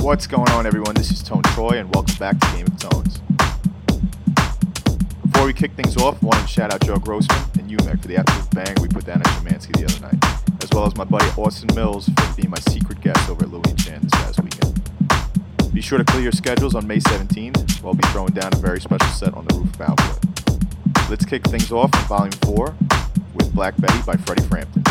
What's going on, everyone? This is Tone Troy, and welcome back to Game of Tones. Before we kick things off, I wanted to shout out Joe Grossman and UMEC for the absolute bang we put down at Shemansky the other night, as well as my buddy Austin Mills for being my secret guest over at Louis and Chan this past weekend. Be sure to clear your schedules on May 17th. We'll be throwing down a very special set on the roof of Alpha. Let's kick things off in Volume 4 with Black Betty by Freddie Frampton.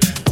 music.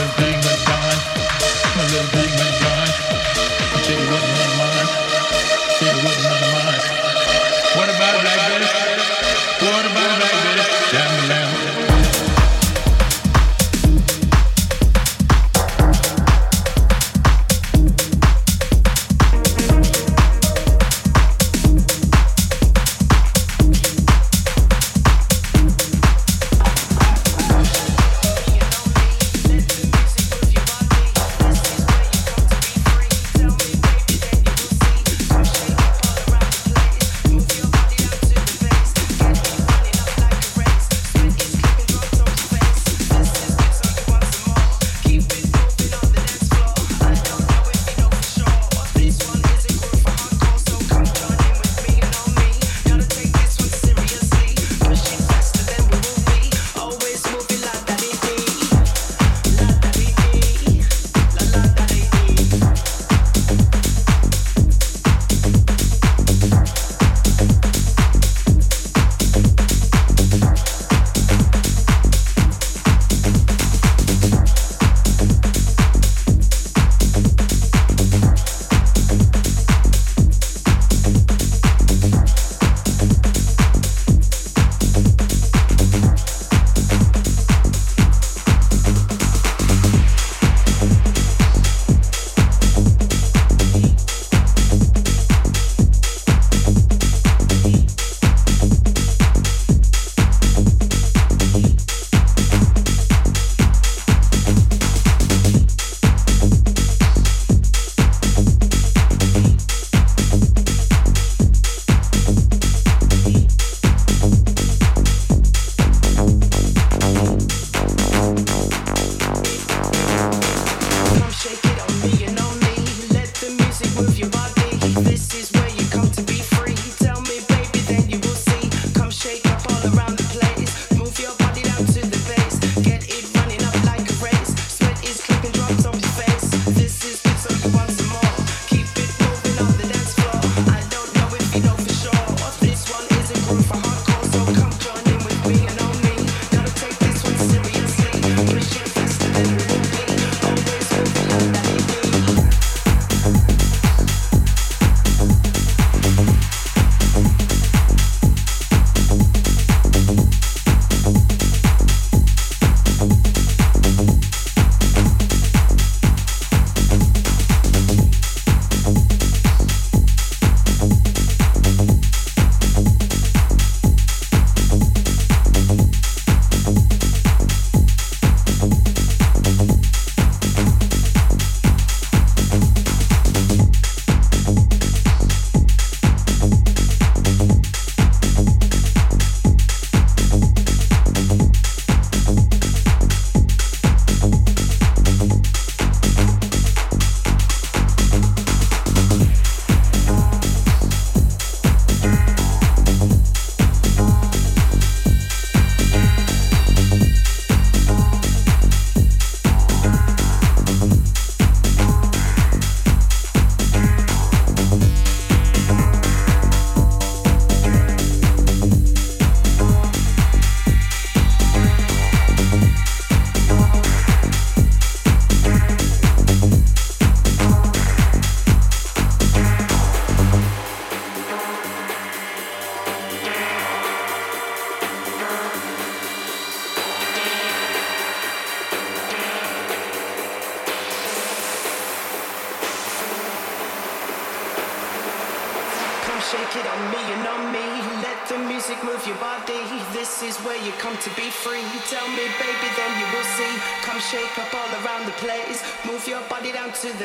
Thank you.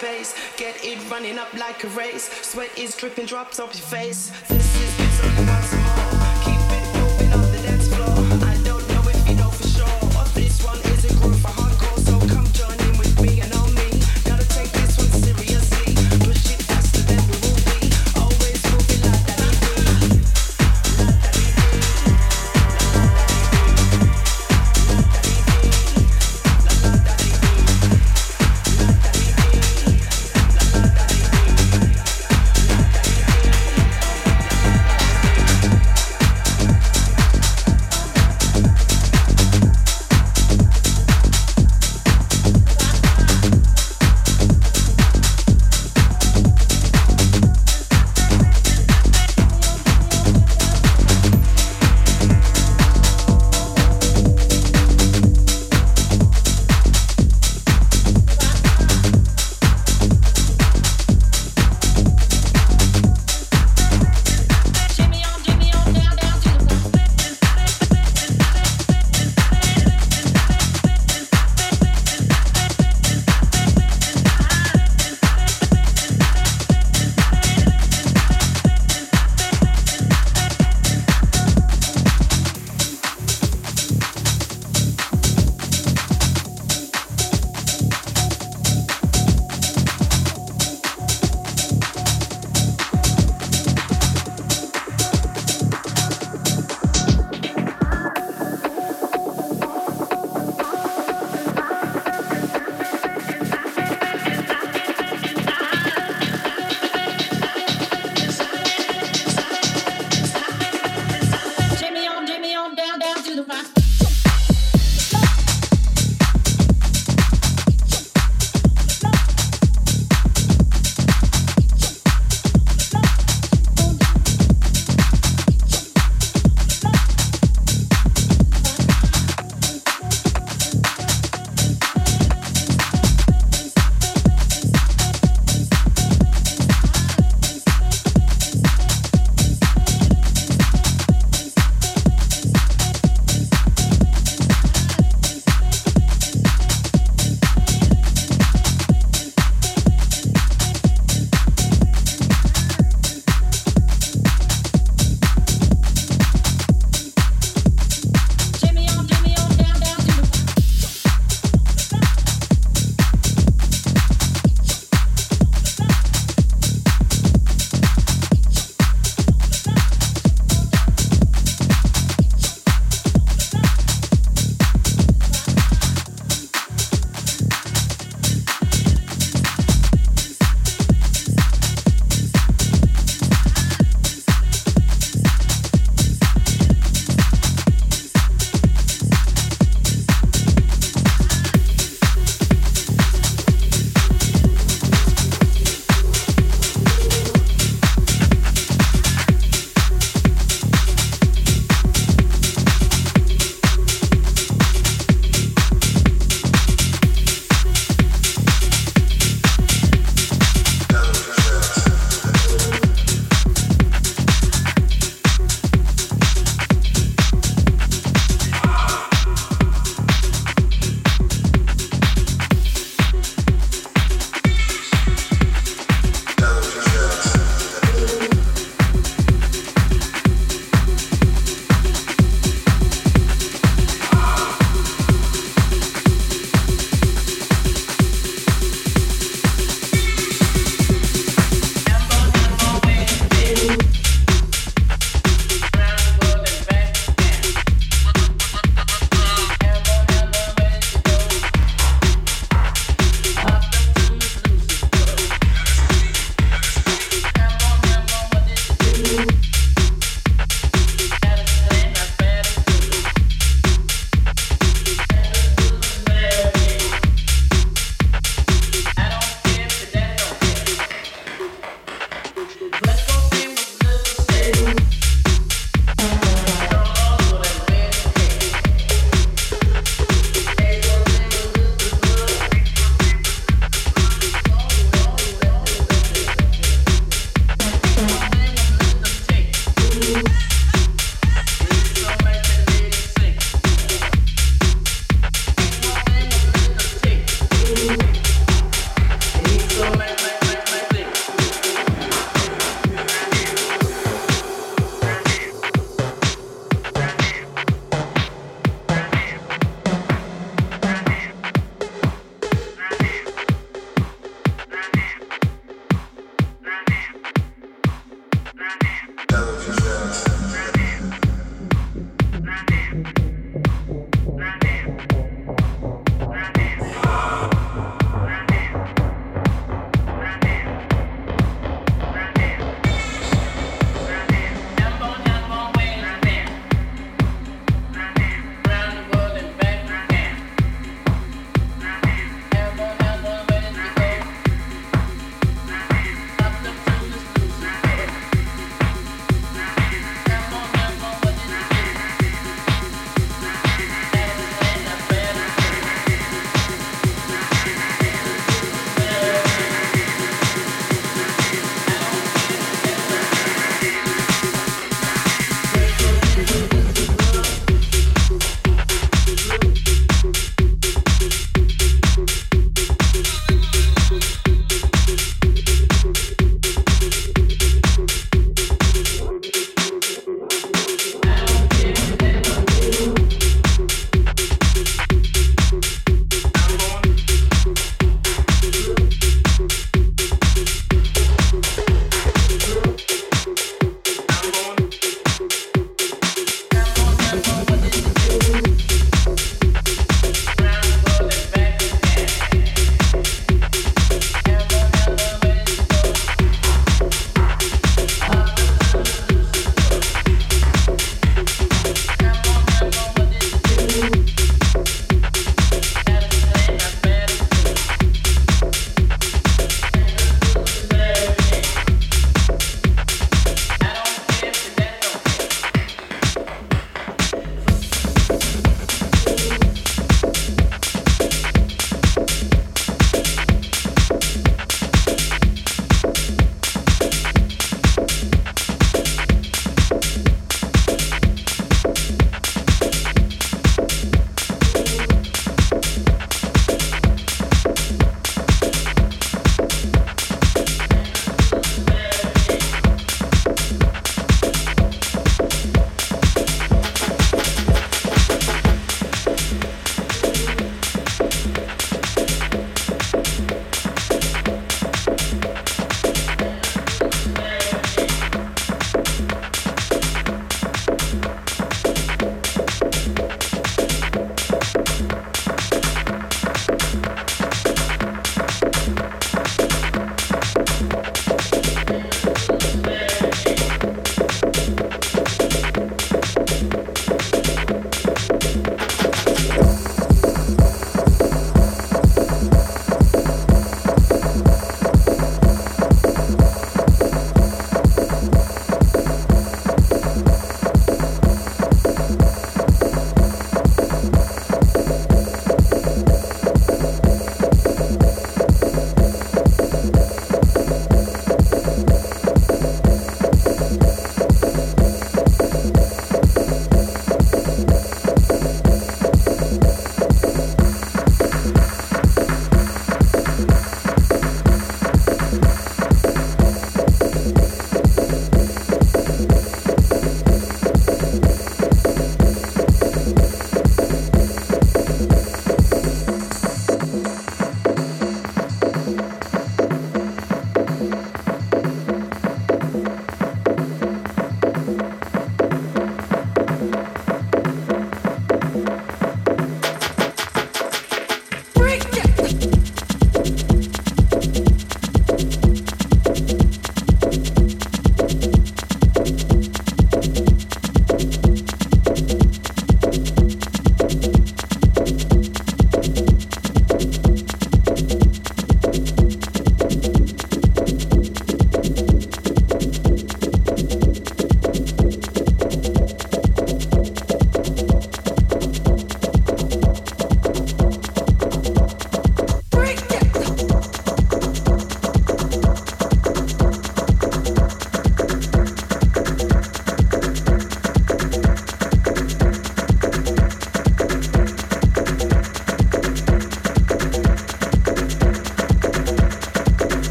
pace. Get it running up like a race. Sweat is dripping drops off your face.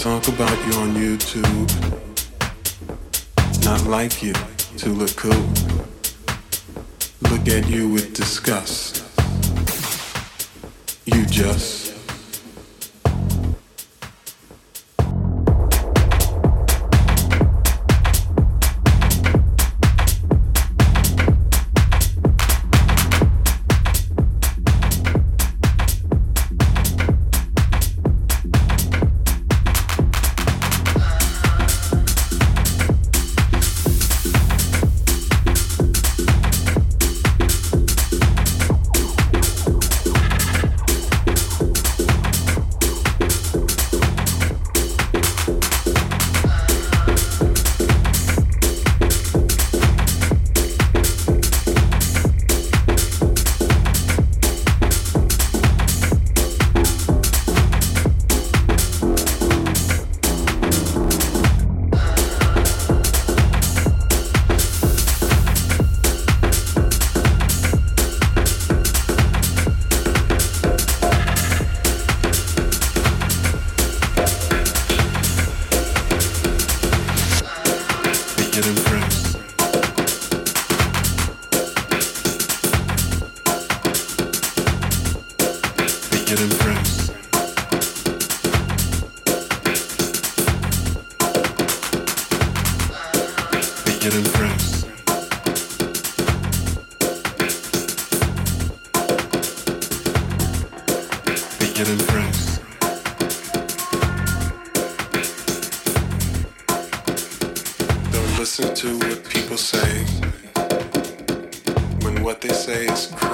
talk about you on YouTube. Not like you to look cool. Look at you with disgust. You just listen to what people say when what they say is crazy.